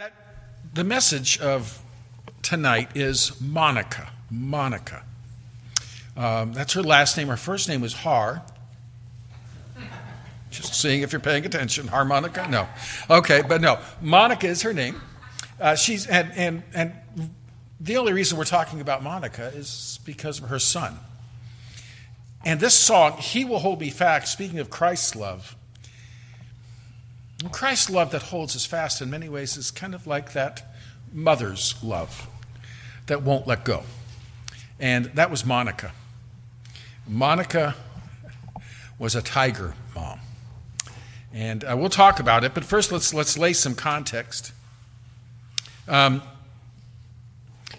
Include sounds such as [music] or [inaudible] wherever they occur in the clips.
That the message of tonight is Monica. Monica. Um, that's her last name. Her first name was Har. Just seeing if you're paying attention. Harmonica? No. Okay, but no. Monica is her name. Uh, she's and, and and the only reason we're talking about Monica is because of her son. And this song, "He Will Hold Me Fast," speaking of Christ's love. Christ's love that holds us fast in many ways is kind of like that mother's love that won't let go. And that was Monica. Monica was a tiger mom. And uh, we'll talk about it, but first let's, let's lay some context. Um,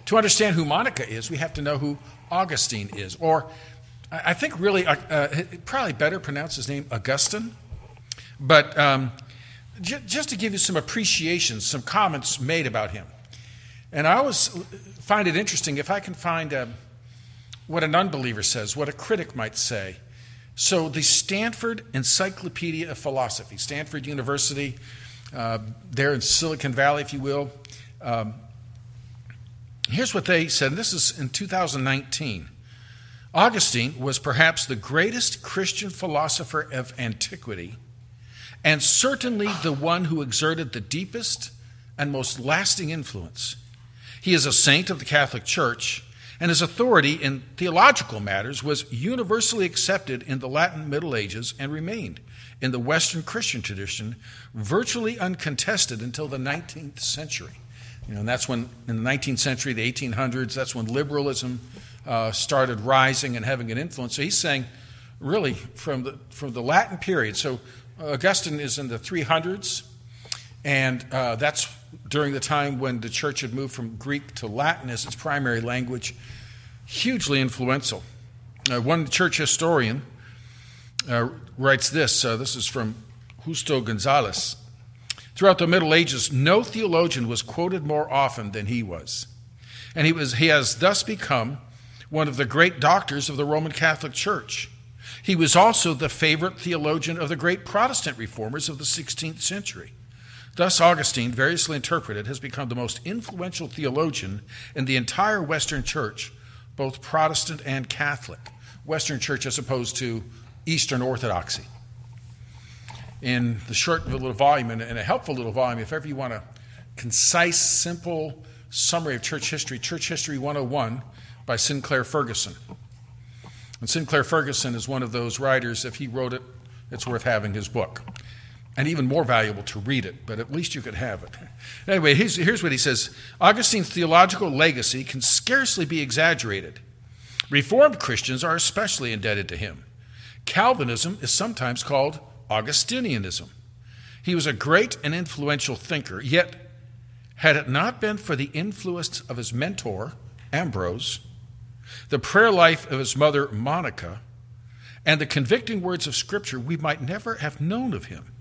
to understand who Monica is, we have to know who Augustine is. Or I think really, uh, uh, probably better pronounce his name Augustine. But um, j- just to give you some appreciation, some comments made about him. And I always find it interesting if I can find a, um, what an unbeliever says, what a critic might say. So, the Stanford Encyclopedia of Philosophy, Stanford University, uh, there in Silicon Valley, if you will. Um, here's what they said. This is in 2019. Augustine was perhaps the greatest Christian philosopher of antiquity and certainly the one who exerted the deepest and most lasting influence. He is a saint of the Catholic Church, and his authority in theological matters was universally accepted in the Latin Middle Ages and remained in the Western Christian tradition virtually uncontested until the 19th century. You know, and that's when, in the 19th century, the 1800s, that's when liberalism uh, started rising and having an influence. So he's saying, really, from the, from the Latin period, so Augustine is in the 300s, and uh, that's during the time when the church had moved from Greek to Latin as its primary language. Hugely influential. Uh, one church historian uh, writes this uh, this is from Justo Gonzalez. Throughout the Middle Ages, no theologian was quoted more often than he was. And he, was, he has thus become one of the great doctors of the Roman Catholic Church. He was also the favorite theologian of the great Protestant reformers of the 16th century. Thus, Augustine, variously interpreted, has become the most influential theologian in the entire Western Church, both Protestant and Catholic. Western Church as opposed to Eastern Orthodoxy. In the short little volume, and a helpful little volume, if ever you want a concise, simple summary of church history, Church History 101 by Sinclair Ferguson. And Sinclair Ferguson is one of those writers, if he wrote it, it's worth having his book. And even more valuable to read it, but at least you could have it. [laughs] Anyway, here's, here's what he says Augustine's theological legacy can scarcely be exaggerated. Reformed Christians are especially indebted to him. Calvinism is sometimes called Augustinianism. He was a great and influential thinker, yet, had it not been for the influence of his mentor, Ambrose, the prayer life of his mother, Monica, and the convicting words of Scripture, we might never have known of him,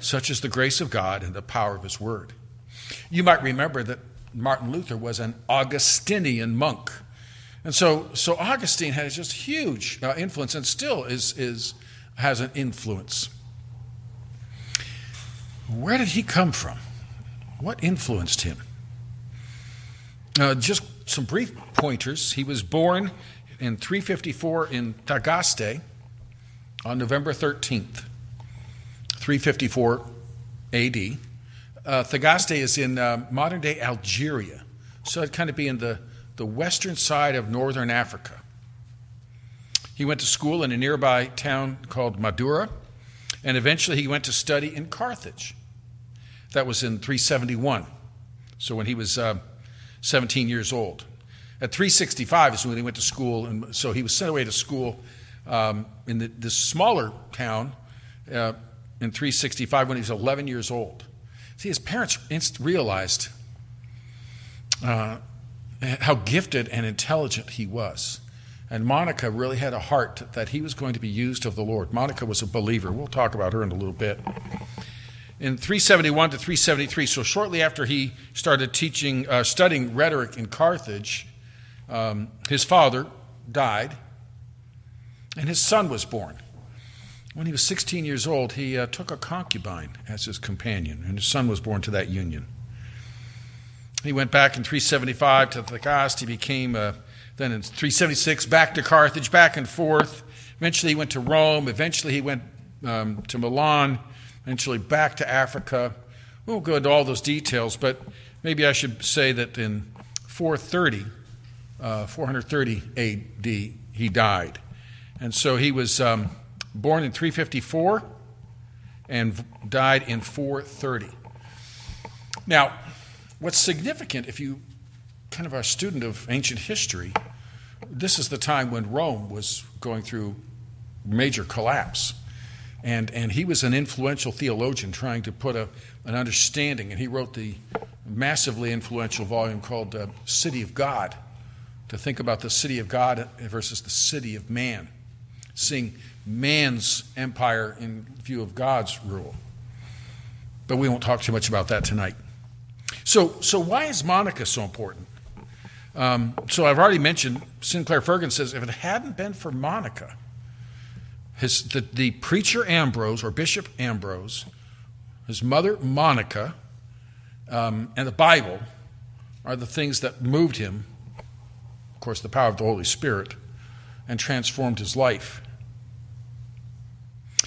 such as the grace of God and the power of his word. You might remember that Martin Luther was an Augustinian monk. And so, so Augustine has just huge uh, influence and still is, is, has an influence. Where did he come from? What influenced him? Uh, just some brief pointers. He was born in 354 in Tagaste on November 13th, 354 AD. Uh, Tagaste is in uh, modern day Algeria, so it'd kind of be in the, the western side of northern Africa. He went to school in a nearby town called Madaura, and eventually he went to study in Carthage. That was in 371. So when he was uh, 17 years old. At 365 is when he went to school, and so he was sent away to school um, in the, this smaller town uh, in 365 when he was 11 years old. See, his parents realized uh, how gifted and intelligent he was. And Monica really had a heart that he was going to be used of the Lord. Monica was a believer. We'll talk about her in a little bit in 371 to 373, so shortly after he started teaching, uh, studying rhetoric in Carthage, um, his father died, and his son was born. When he was 16 years old, he uh, took a concubine as his companion, and his son was born to that union. He went back in 375 to Thagaste. He became, uh, then in 376, back to Carthage, back and forth. Eventually, he went to Rome. Eventually, he went um, to Milan. Eventually, back to Africa. We won't go into all those details, but maybe I should say that in 430, uh, 430 AD, he died. And so he was um, born in 354 and died in 430. Now, what's significant, if you kind of are a student of ancient history, this is the time when Rome was going through major collapse. And, and he was an influential theologian trying to put a, an understanding, and he wrote the massively influential volume called uh, City of God to think about the city of God versus the city of man, seeing man's empire in view of God's rule. But we won't talk too much about that tonight. So, so why is Monica so important? Um, so I've already mentioned Sinclair Ferguson says if it hadn't been for Monica, his, the, the preacher Ambrose or Bishop Ambrose, his mother Monica, um, and the Bible are the things that moved him, of course, the power of the Holy Spirit, and transformed his life.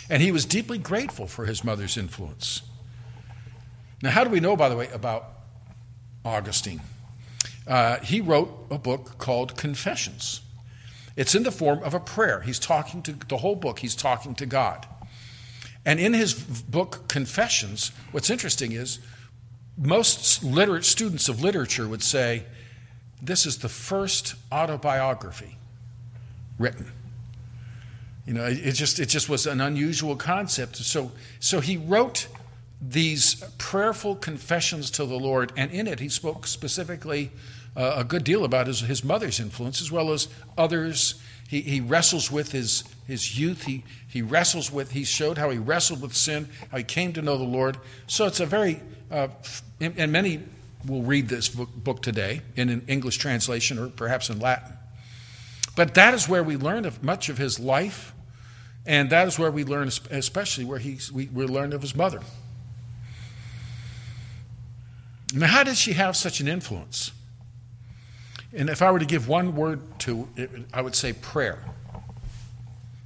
And he was deeply grateful for his mother's influence. Now, how do we know, by the way, about Augustine? Uh, he wrote a book called Confessions. It's in the form of a prayer. He's talking to the whole book, he's talking to God. And in his book, Confessions, what's interesting is most liter- students of literature would say this is the first autobiography written. You know, it just, it just was an unusual concept. So, so he wrote these prayerful confessions to the Lord, and in it he spoke specifically uh, a good deal about his, his mother's influence as well as others. He, he wrestles with his, his youth. He, he wrestles with, he showed how he wrestled with sin, how he came to know the Lord. So it's a very, uh, and many will read this book, book today in an English translation or perhaps in Latin. But that is where we learn of much of his life and that is where we learn, especially where he, we, we learned of his mother. Now, how did she have such an influence? And if I were to give one word to it, I would say prayer.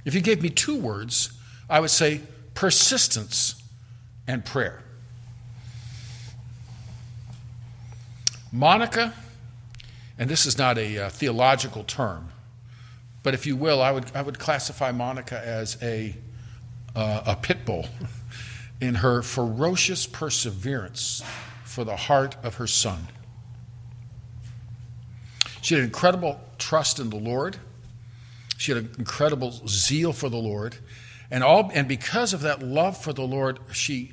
If you gave me two words, I would say persistence and prayer. Monica, and this is not a uh, theological term, but if you will, I would, I would classify Monica as a, uh, a pit bull [laughs] in her ferocious perseverance for the heart of her son. She had incredible trust in the Lord. She had an incredible zeal for the Lord. And, all, and because of that love for the Lord, she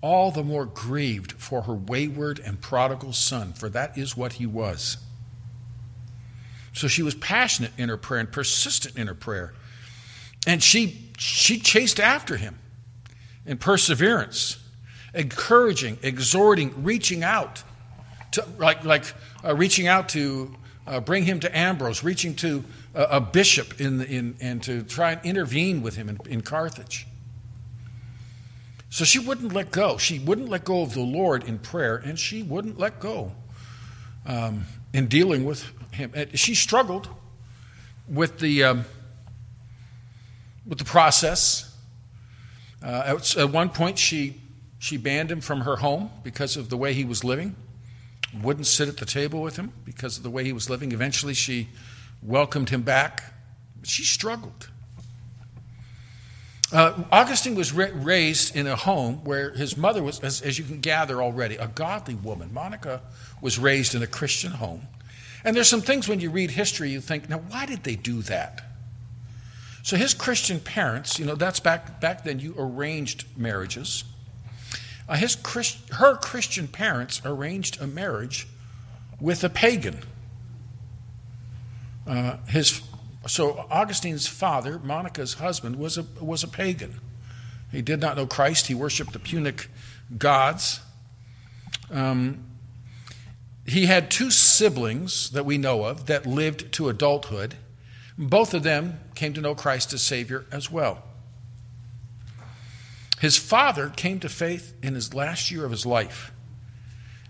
all the more grieved for her wayward and prodigal son, for that is what he was. So she was passionate in her prayer and persistent in her prayer. And she, she chased after him in perseverance, encouraging, exhorting, reaching out, to, like, like uh, reaching out to uh, bring him to Ambrose, reaching to a, a bishop in, in, and to try and intervene with him in, in Carthage. So she wouldn't let go. She wouldn't let go of the Lord in prayer, and she wouldn't let go um, in dealing with him. She struggled with the, um, with the process. Uh, at, at one point, she, she banned him from her home because of the way he was living, wouldn't sit at the table with him because of the way he was living. Eventually, she welcomed him back. She struggled. Uh, Augustine was ra- raised in a home where his mother was, as, as, you can gather already, a godly woman. Monica was raised in a Christian home. And there's some things when you read history you think, now why did they do that? So his Christian parents, you know, that's back back then you arranged marriages. Uh, his Christ, her Christian parents arranged a marriage with a pagan. Uh, his so Augustine's father, Monica's husband, was a was a pagan. He did not know Christ. He worshipped the Punic gods. Um, he had two siblings that we know of that lived to adulthood. Both of them came to know Christ as Savior as well. His father came to faith in his last year of his life.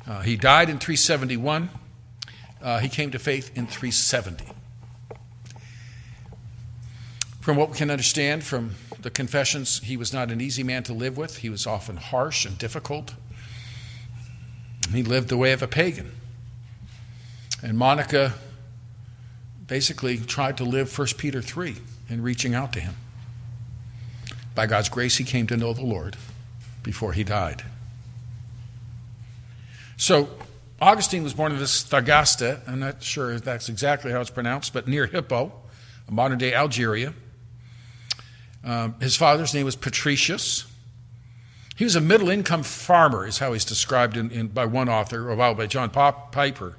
Uh, he died in 371. Uh, he came to faith in 370. From what we can understand from the confessions, he was not an easy man to live with. He was often harsh and difficult. He lived the way of a pagan. And Monica basically tried to live 1 Peter 3 in reaching out to him. By God's grace, he came to know the Lord before he died. So, Augustine was born in this Thagaste. I'm not sure if that's exactly how it's pronounced, but near Hippo, modern day Algeria. Um, his father's name was Patricius. He was a middle income farmer, is how he's described in, in, by one author, or by John Piper.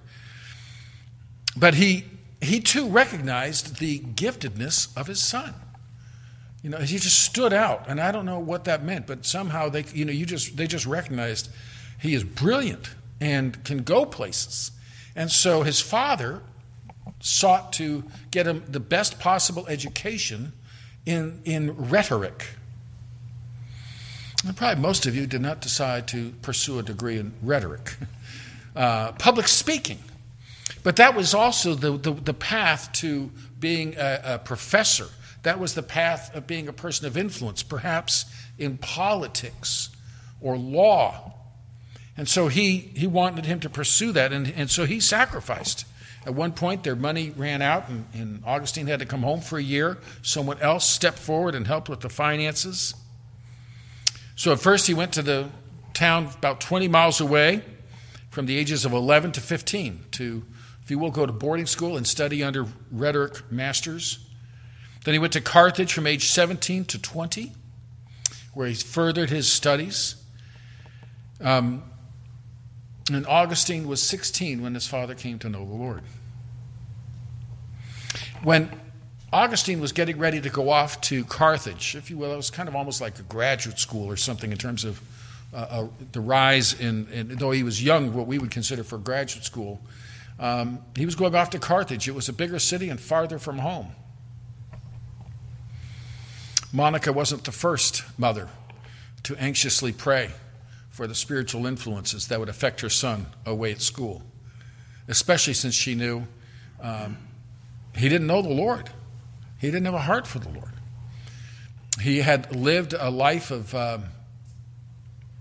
But he, he too recognized the giftedness of his son. You know, he just stood out, and I don't know what that meant, but somehow they, you know, you just they just recognized he is brilliant and can go places. And so his father sought to get him the best possible education in, in rhetoric. And probably most of you did not decide to pursue a degree in rhetoric, [laughs] uh, public speaking. But that was also the, the, the path to being a, a professor that was the path of being a person of influence, perhaps in politics or law. And so he, he wanted him to pursue that, and, and so he sacrificed. At one point, their money ran out, and, and Augustine had to come home for a year. Someone else stepped forward and helped with the finances. So at first, he went to the town about 20 miles away from the ages of 11 to 15 to, if you will, go to boarding school and study under rhetoric masters. Then he went to Carthage from age 17 to 20, where he furthered his studies. Um, and Augustine was 16 when his father came to know the Lord. When Augustine was getting ready to go off to Carthage, if you will, it was kind of almost like a graduate school or something in terms of uh, uh, the rise in, in, though he was young, what we would consider for graduate school. Um, he was going off to Carthage. It was a bigger city and farther from home. Monica wasn't the first mother to anxiously pray for the spiritual influences that would affect her son away at school, especially since she knew um, he didn't know the Lord. He didn't have a heart for the Lord. He had lived a life of, um,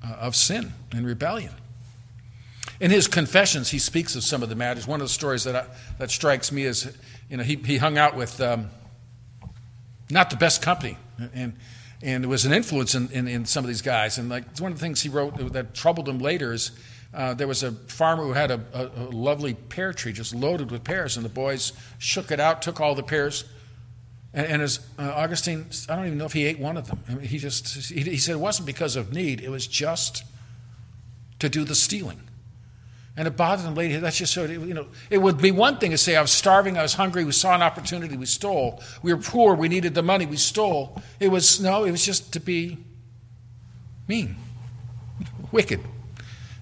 uh, of sin and rebellion. In his confessions, he speaks of some of the matters. One of the stories that, I, that strikes me is, you know, he, he hung out with um, not the best company and and it was an influence in, in, in, some of these guys. And like one of the things he wrote that troubled him later is uh, there was a farmer who had a, a, a, lovely pear tree just loaded with pears, and the boys shook it out, took all the pears. And, and as uh, Augustine, I don't even know if he ate one of them. I mean, he just he, he said it wasn't because of need; it was just to do the stealing. And it bothered him later. That's just so, you know, it would be one thing to say, I was starving, I was hungry, we saw an opportunity, we stole. We were poor, we needed the money, we stole. It was, no, it was just to be mean, wicked,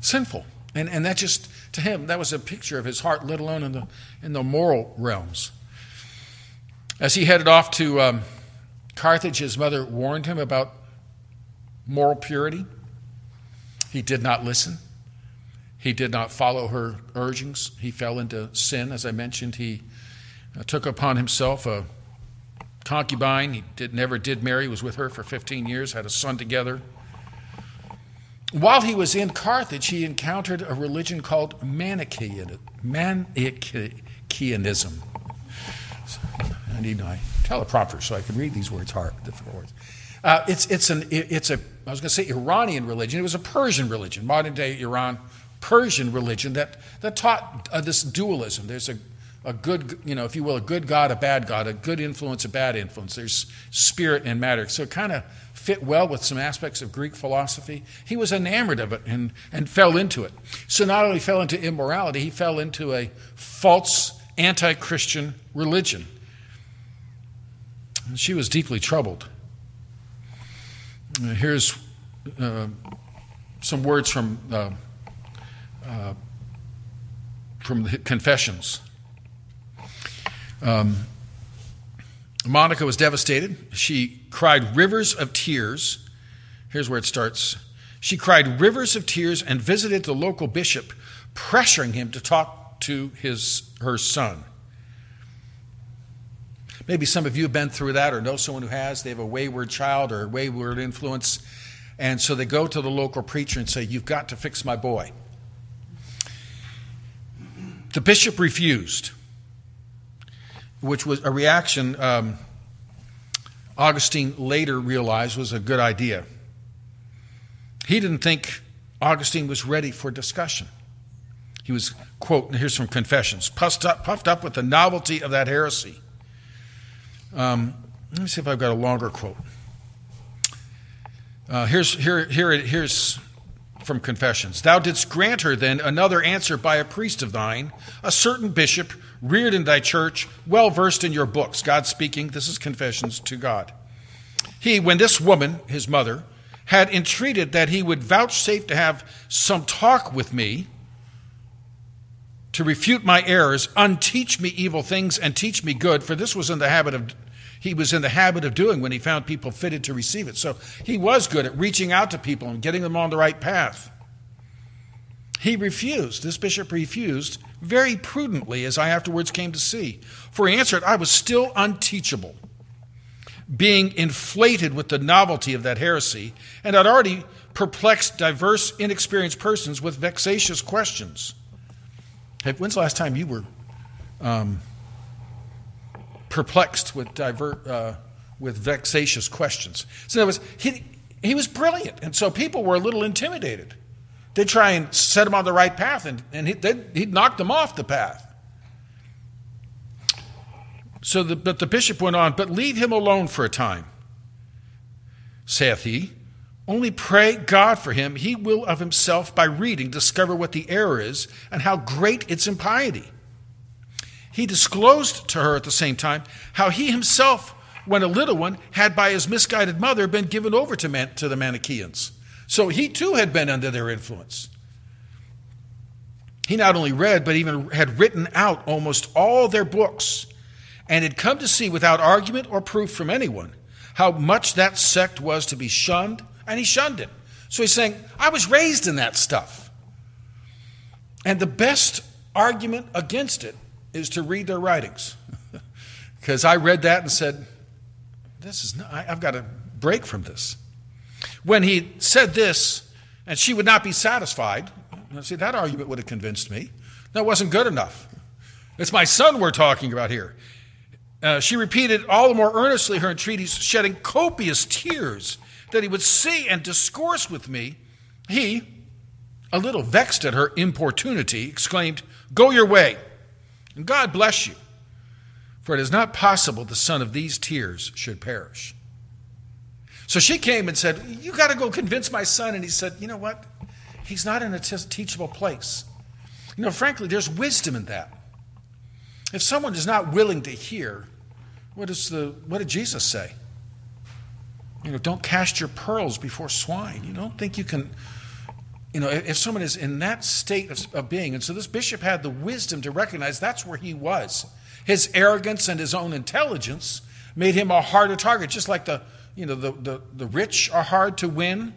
sinful. And, and that just, to him, that was a picture of his heart, let alone in the, in the moral realms. As he headed off to um, Carthage, his mother warned him about moral purity. He did not listen. He did not follow her urgings. He fell into sin. As I mentioned, he uh, took upon himself a concubine. He did, never did marry, was with her for 15 years, had a son together. While he was in Carthage, he encountered a religion called Manichaeism. I need my teleprompter so I can read these words hard, difficult words. Uh, it's, it's, an, it's a, I was going to say Iranian religion. It was a Persian religion, modern day Iran Persian religion that, that taught uh, this dualism. There's a, a good, you know, if you will, a good God, a bad God, a good influence, a bad influence. There's spirit and matter. So it kind of fit well with some aspects of Greek philosophy. He was enamored of it and, and fell into it. So not only fell into immorality, he fell into a false anti Christian religion. She was deeply troubled. Uh, here's uh, some words from uh, uh, from the Confessions. Um, Monica was devastated. She cried rivers of tears. Here's where it starts. She cried rivers of tears and visited the local bishop, pressuring him to talk to his, her son. Maybe some of you have been through that or know someone who has. They have a wayward child or a wayward influence. And so they go to the local preacher and say, You've got to fix my boy. The bishop refused, which was a reaction um, Augustine later realized was a good idea. He didn't think Augustine was ready for discussion. He was, quote, and here's some confessions, puffed up, puffed up with the novelty of that heresy. Um, let me see if I've got a longer quote. Uh, here's, here, here, here's from Confessions. Thou didst grant her then another answer by a priest of thine, a certain bishop, reared in thy church, well versed in your books. God speaking, this is Confessions to God. He, when this woman, his mother, had entreated that he would vouchsafe to have some talk with me, to refute my errors, unteach me evil things, and teach me good, for this was in the habit of he was in the habit of doing when he found people fitted to receive it. So he was good at reaching out to people and getting them on the right path. He refused. This bishop refused very prudently, as I afterwards came to see. For he answered, I was still unteachable, being inflated with the novelty of that heresy, and had already perplexed diverse, inexperienced persons with vexatious questions. Hey, when's the last time you were um, perplexed with, divert, uh, with vexatious questions. So in words, he, he was brilliant, and so people were a little intimidated. They'd try and set him on the right path, and, and he, he'd knock them off the path. So, the, but the bishop went on, but leave him alone for a time, saith he. Only pray God for him. He will of himself, by reading, discover what the error is and how great its impiety. He disclosed to her at the same time how he himself, when a little one, had by his misguided mother been given over to, man, to the Manichaeans. So he too had been under their influence. He not only read, but even had written out almost all their books and had come to see without argument or proof from anyone how much that sect was to be shunned, and he shunned it. So he's saying, I was raised in that stuff. And the best argument against it is to read their writings. [laughs] Because I read that and said, This is not, I, I've got to break from this. When he said this, and she would not be satisfied, see, that argument would have convinced me. That wasn't good enough. It's my son we're talking about here. Uh, she repeated all the more earnestly her entreaties, shedding copious tears that he would see and discourse with me. He, a little vexed at her importunity, exclaimed, Go your way. And God bless you, for it is not possible the son of these tears should perish. So she came and said, You got to go convince my son. And he said, You know what? He's not in a teachable place. You know, frankly, there's wisdom in that. If someone is not willing to hear, what, is the, what did Jesus say? You know, don't cast your pearls before swine. You don't think you can you know, if someone is in that state of, of, being, and so this bishop had the wisdom to recognize that's where he was. His arrogance and his own intelligence made him a harder target, just like the, you know, the, the, the rich are hard to win.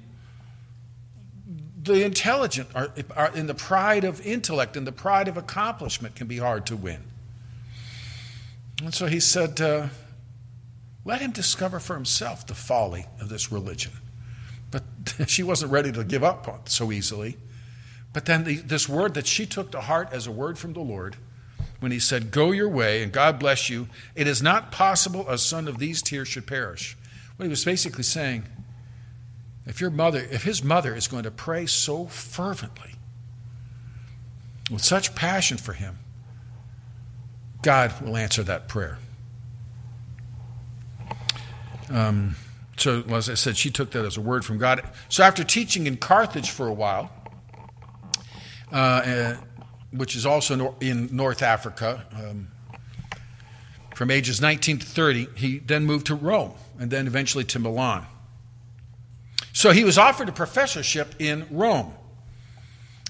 The intelligent are, are in the pride of intellect and the pride of accomplishment can be hard to win. And so he said, uh, let him discover for himself the folly of this religion. But [laughs] she wasn't ready to give up so easily. But then the, this word that she took to heart as a word from the Lord, when he said, Go your way and God bless you, it is not possible a son of these tears should perish. What he was basically saying, if your mother, if his mother is going to pray so fervently, with such passion for him, God will answer that prayer. Um, so, as I said, she took that as a word from God. So, after teaching in Carthage for a while, uh, uh, which is also in North Africa, um, from ages 19 to 30, he then moved to Rome and then eventually to Milan. So, he was offered a professorship in Rome.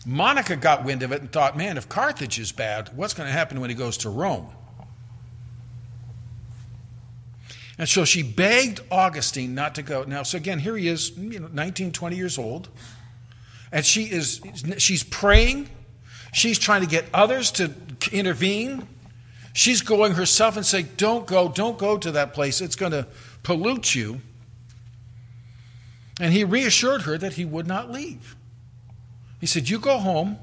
Monica got wind of it and thought, man, if Carthage is bad, what's going to happen when he goes to Rome? And so she begged Augustine not to go. Now, so again, here he is, you know, 19, 20 years old. And she is she's praying. She's trying to get others to intervene. She's going herself and saying, Don't go, don't go to that place. It's going to pollute you. And he reassured her that he would not leave. He said, You go home,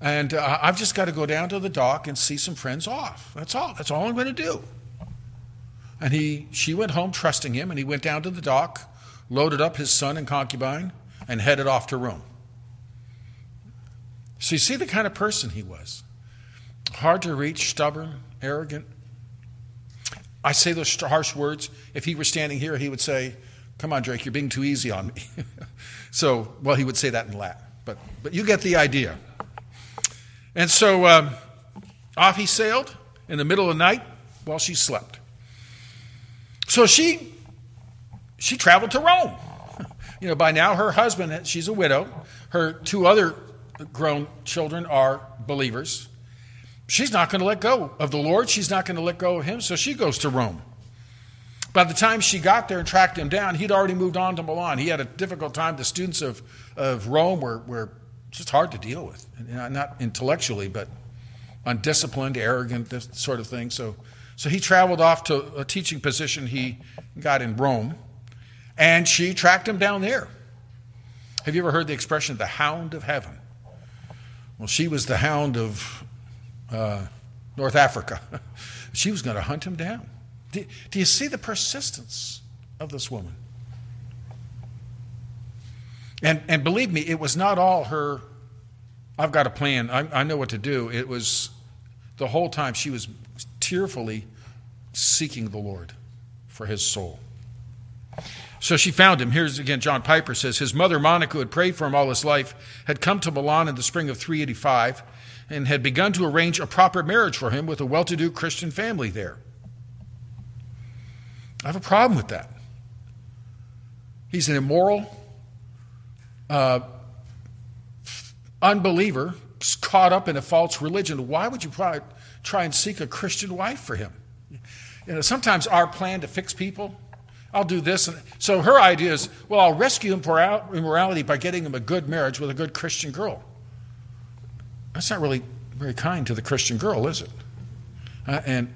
and uh, I've just got to go down to the dock and see some friends off. That's all. That's all I'm going to do. And he, she went home trusting him, and he went down to the dock, loaded up his son and concubine, and headed off to Rome. So you see the kind of person he was hard to reach, stubborn, arrogant. I say those harsh words. If he were standing here, he would say, Come on, Drake, you're being too easy on me. [laughs] so, well, he would say that in Latin, but, but you get the idea. And so um, off he sailed in the middle of the night while she slept. So she she traveled to Rome. [laughs] You know, by now her husband, she's a widow. Her two other grown children are believers. She's not going to let go of the Lord. She's not going to let go of him. So she goes to Rome. By the time she got there and tracked him down, he'd already moved on to Milan. He had a difficult time. The students of, of Rome were, were just hard to deal with, not intellectually, but undisciplined, arrogant, this sort of thing. So, so he traveled off to a teaching position he got in Rome, and she tracked him down there. Have you ever heard the expression, the hound of heaven? Well, she was the hound of uh, North Africa. [laughs] she was going to hunt him down. Do, do you see the persistence of this woman? And, and believe me, it was not all her, I've got a plan, I, I know what to do. It was the whole time she was tearfully seeking the Lord for his soul. So she found him. Here's again, John Piper says his mother, Monica, who had prayed for him all his life, had come to Milan in the spring of 385 and had begun to arrange a proper marriage for him with a well to do Christian family there. I have a problem with that. He's an immoral uh, unbeliever caught up in a false religion. Why would you try, try and seek a Christian wife for him? You know, sometimes our plan to fix people, I'll do this. And, so her idea is, well, I'll rescue him for out immorality by getting him a good marriage with a good Christian girl. That's not really very kind to the Christian girl, is it? Uh, and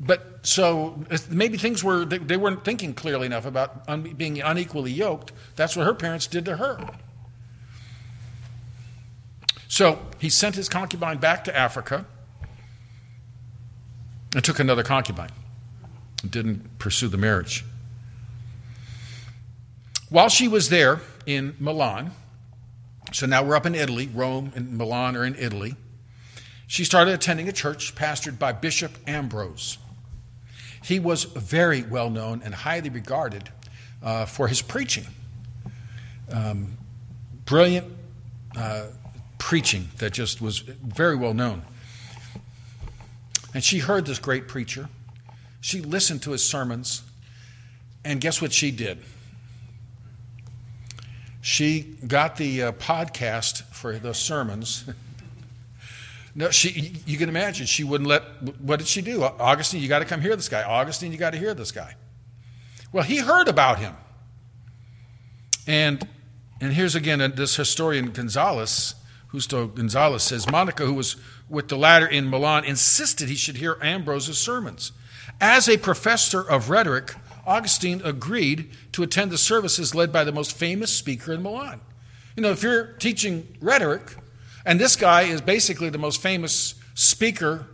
but so maybe things were, they, they weren't thinking clearly enough about un, being unequally yoked. That's what her parents did to her. So he sent his concubine back to Africa and took another concubine and didn't pursue the marriage. While she was there in Milan, so now we're up in Italy, Rome and Milan are in Italy, she started attending a church pastored by Bishop Ambrose. He was very well known and highly regarded uh, for his preaching. Um, brilliant uh, preaching that just was very well known. And she heard this great preacher. She listened to his sermons. And guess what she did? She got the uh, podcast for the sermons. [laughs] No, she. You can imagine she wouldn't let. What did she do? Augustine, you got to come hear this guy. Augustine, you got to hear this guy. Well, he heard about him, and and here's again this historian Gonzalez, Justo Gonzalez says Monica, who was with the latter in Milan, insisted he should hear Ambrose's sermons. As a professor of rhetoric, Augustine agreed to attend the services led by the most famous speaker in Milan. You know, if you're teaching rhetoric, and this guy is basically the most famous speaker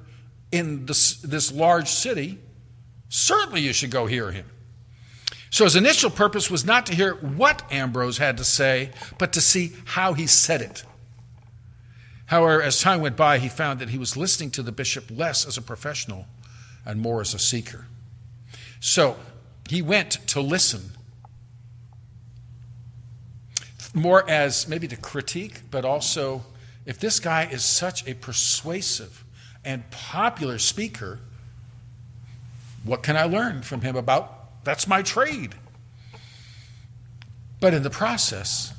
in this, this large city. Certainly you should go hear him. So his initial purpose was not to hear what Ambrose had to say, but to see how he said it. However, as time went by, he found that he was listening to the bishop less as a professional and more as a seeker. So he went to listen more as maybe to critique, but also if this guy is such a persuasive and popular speaker, what can I learn from him about that's my trade? But in the process,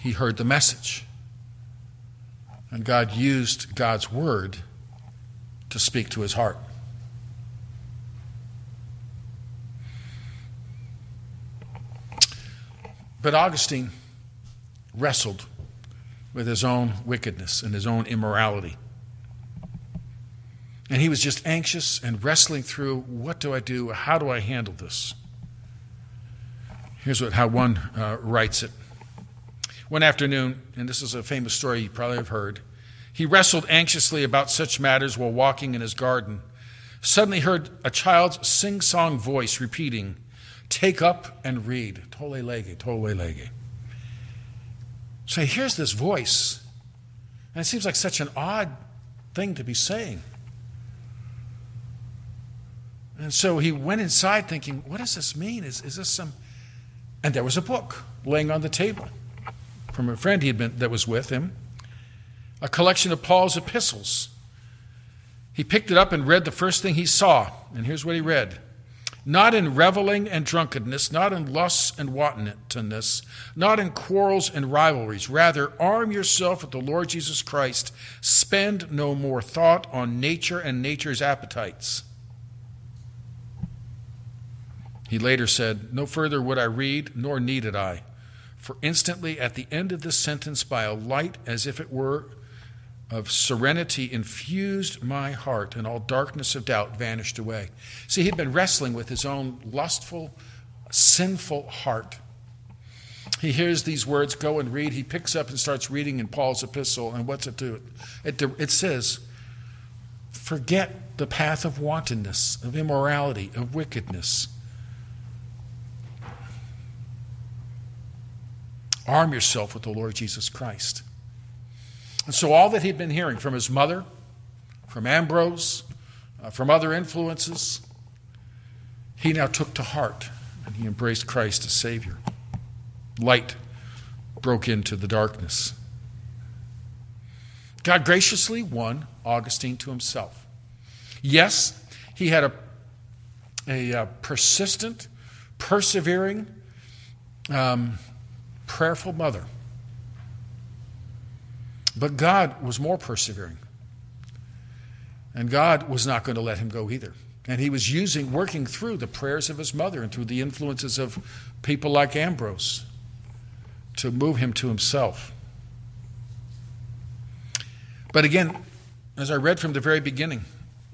he heard the message. And God used God's word to speak to his heart. But Augustine wrestled with his own wickedness and his own immorality. And he was just anxious and wrestling through what do I do? How do I handle this? Here's what, how one uh, writes it. One afternoon, and this is a famous story you probably have heard, he wrestled anxiously about such matters while walking in his garden. Suddenly heard a child's sing song voice repeating, Take up and read. Tolle lege, tole lege. So he hears this voice, and it seems like such an odd thing to be saying. And so he went inside thinking, what does this mean? Is, is this some. And there was a book laying on the table from a friend he had been, that was with him, a collection of Paul's epistles. He picked it up and read the first thing he saw. And here's what he read Not in reveling and drunkenness, not in lusts and wantonness, not in quarrels and rivalries. Rather, arm yourself with the Lord Jesus Christ. Spend no more thought on nature and nature's appetites he later said, No further would I read, nor needed I. For instantly at the end of this sentence, by a light as if it were of serenity, infused my heart, and all darkness of doubt vanished away. See, he'd been wrestling with his own lustful, sinful heart. He hears these words, go and read. He picks up and starts reading in Paul's epistle, and what's it do? It, it says, Forget the path of wantonness, of immorality, of wickedness Arm yourself with the Lord Jesus Christ. And so, all that he'd been hearing from his mother, from Ambrose, uh, from other influences, he now took to heart and he embraced Christ as Savior. Light broke into the darkness. God graciously won Augustine to himself. Yes, he had a, a, a uh, persistent, persevering, um, prayerful mother. But God was more persevering. And God was not going to let him go either. And he was using, working through the prayers of his mother and through the influences of people like Ambrose to move him to himself. But again, as I read from the very beginning,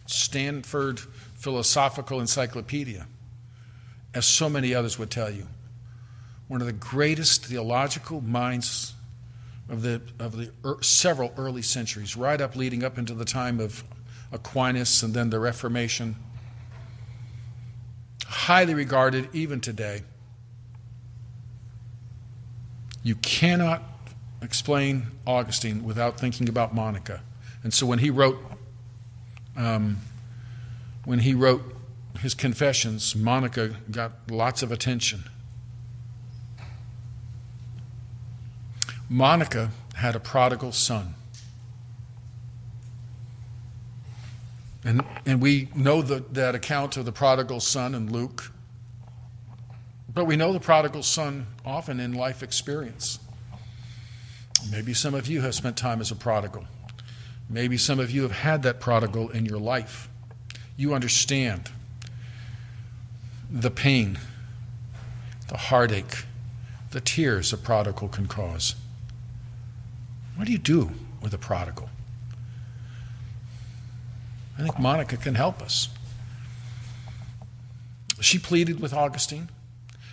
Stanford Philosophical Encyclopedia, as so many others would tell you, one of the greatest theological minds of the, of the er, several early centuries, right up leading up into the time of Aquinas and then the Reformation. Highly regarded even today. You cannot explain Augustine without thinking about Monica. And so when he wrote, um, when he wrote his confessions, Monica got lots of attention. Monica had a prodigal son. And, and we know the, that account of the prodigal son in Luke. But we know the prodigal son often in life experience. Maybe some of you have spent time as a prodigal. Maybe some of you have had that prodigal in your life. You understand the pain, the heartache, the tears a prodigal can cause. What do you do with a prodigal? I think Monica can help us. She pleaded with Augustine.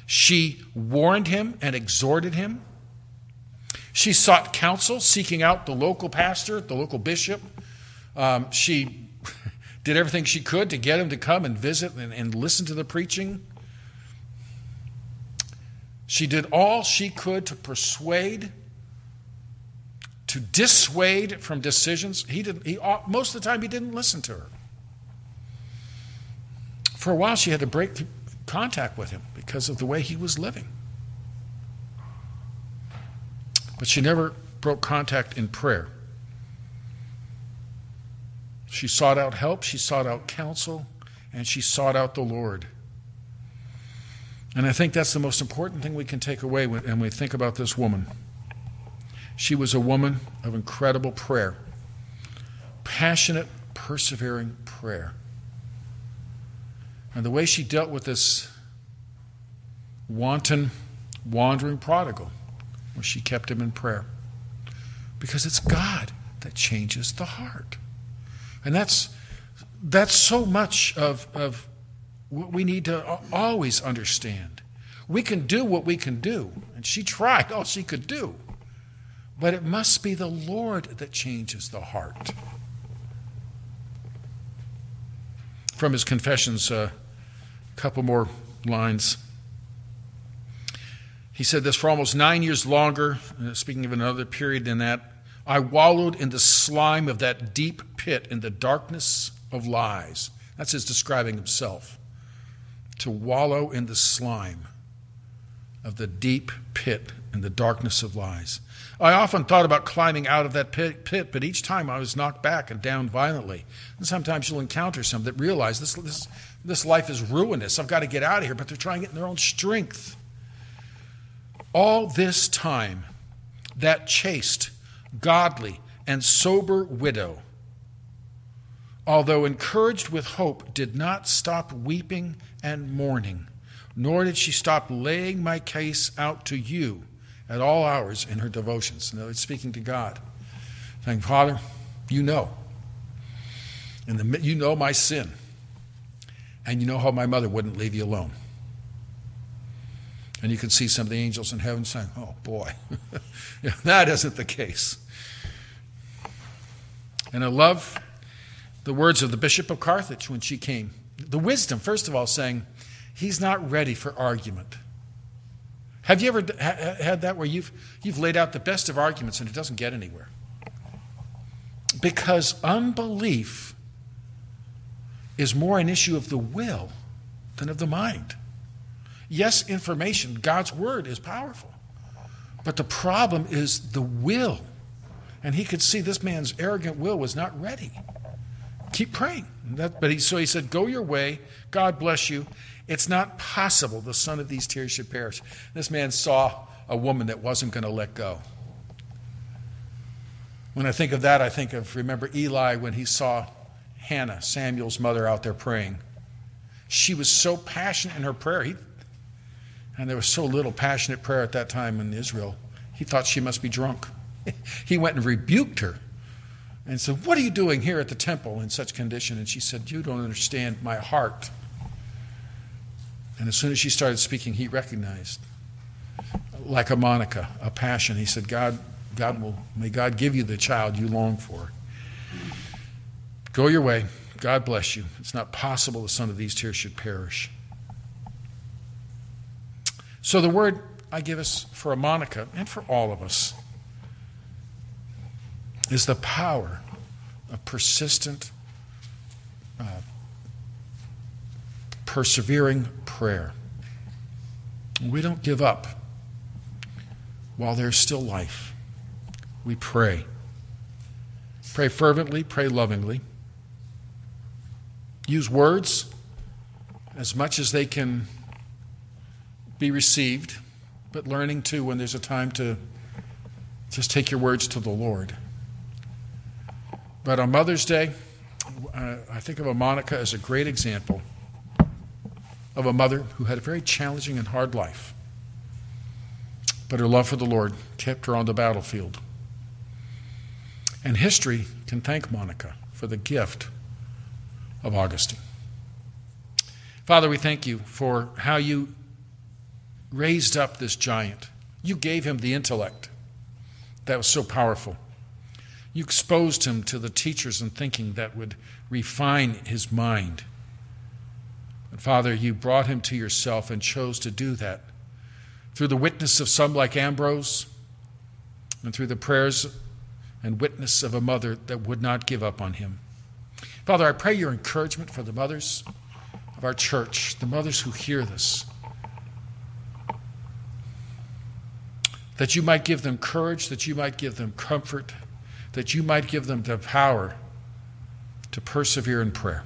She warned him and exhorted him. She sought counsel, seeking out the local pastor, the local bishop. Um, she [laughs] did everything she could to get him to come and visit and, and listen to the preaching. She did all she could to persuade to dissuade from decisions. He didn't, he, uh, most of the time, he didn't listen to her. For a while, she had to break contact with him because of the way he was living. But she never broke contact in prayer. She sought out help, she sought out counsel, and she sought out the Lord. And I think that's the most important thing we can take away when we think about this woman. She was a woman of incredible prayer, passionate, persevering prayer. And the way she dealt with this wanton, wandering prodigal was she kept him in prayer. Because it's God that changes the heart. And that's, that's so much of, of what we need to always understand. We can do what we can do, and she tried all she could do. But it must be the Lord that changes the heart. From his confessions, a uh, couple more lines. He said this for almost nine years longer, uh, speaking of another period than that, I wallowed in the slime of that deep pit in the darkness of lies. That's his describing himself. To wallow in the slime of the deep pit and the darkness of lies. I often thought about climbing out of that pit, pit, but each time I was knocked back and down violently. And sometimes you'll encounter some that realize this, this, this life is ruinous. I've got to get out of here, but they're trying it in their own strength. All this time, that chaste, godly, and sober widow, although encouraged with hope, did not stop weeping and mourning, nor did she stop laying my case out to you at all hours in her devotions. Other words, speaking to God, saying, Father, you know. And the, you know my sin. And you know how my mother wouldn't leave you alone. And you can see some of the angels in heaven saying, Oh boy, [laughs] that isn't the case. And I love the words of the Bishop of Carthage when she came. The wisdom, first of all, saying, He's not ready for argument. Have you ever ha- had that where you've, you've laid out the best of arguments and it doesn't get anywhere? Because unbelief is more an issue of the will than of the mind. Yes, information, God's word is powerful. But the problem is the will. And he could see this man's arrogant will was not ready. Keep praying. That, but he, so he said, Go your way. God bless you. It's not possible the son of these tears should perish. This man saw a woman that wasn't going to let go. When I think of that, I think of, remember Eli when he saw Hannah, Samuel's mother, out there praying. She was so passionate in her prayer. He, and there was so little passionate prayer at that time in Israel, he thought she must be drunk. [laughs] he went and rebuked her and said, What are you doing here at the temple in such condition? And she said, You don't understand my heart. And as soon as she started speaking, he recognized, like a Monica, a passion. He said, God, God will, may God give you the child you long for. Go your way. God bless you. It's not possible the son of these tears should perish. So the word I give us for a Monica and for all of us is the power of persistent uh, persevering prayer. We don't give up while there's still life. We pray. Pray fervently, pray lovingly. Use words as much as they can be received, but learning too when there's a time to just take your words to the Lord. But on Mother's Day, uh, I think of a Monica as a great example of a mother who had a very challenging and hard life. But her love for the Lord kept her on the battlefield. And history can thank Monica for the gift of Augustine. Father, we thank you for how you raised up this giant. You gave him the intellect that was so powerful. You exposed him to the teachers and thinking that would refine his mind. And Father, you brought him to yourself and chose to do that through the witness of some like Ambrose and through the prayers and witness of a mother that would not give up on him. Father, I pray your encouragement for the mothers of our church, the mothers who hear this, that you might give them courage, that you might give them comfort, that you might give them the power to persevere in prayer.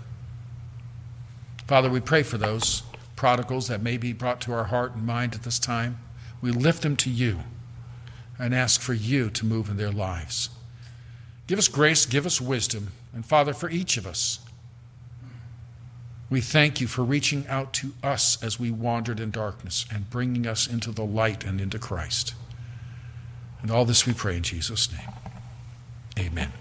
Father, we pray for those prodigals that may be brought to our heart and mind at this time. We lift them to you and ask for you to move in their lives. Give us grace, give us wisdom, and Father, for each of us, we thank you for reaching out to us as we wandered in darkness and bringing us into the light and into Christ. And all this we pray in Jesus' name. Amen.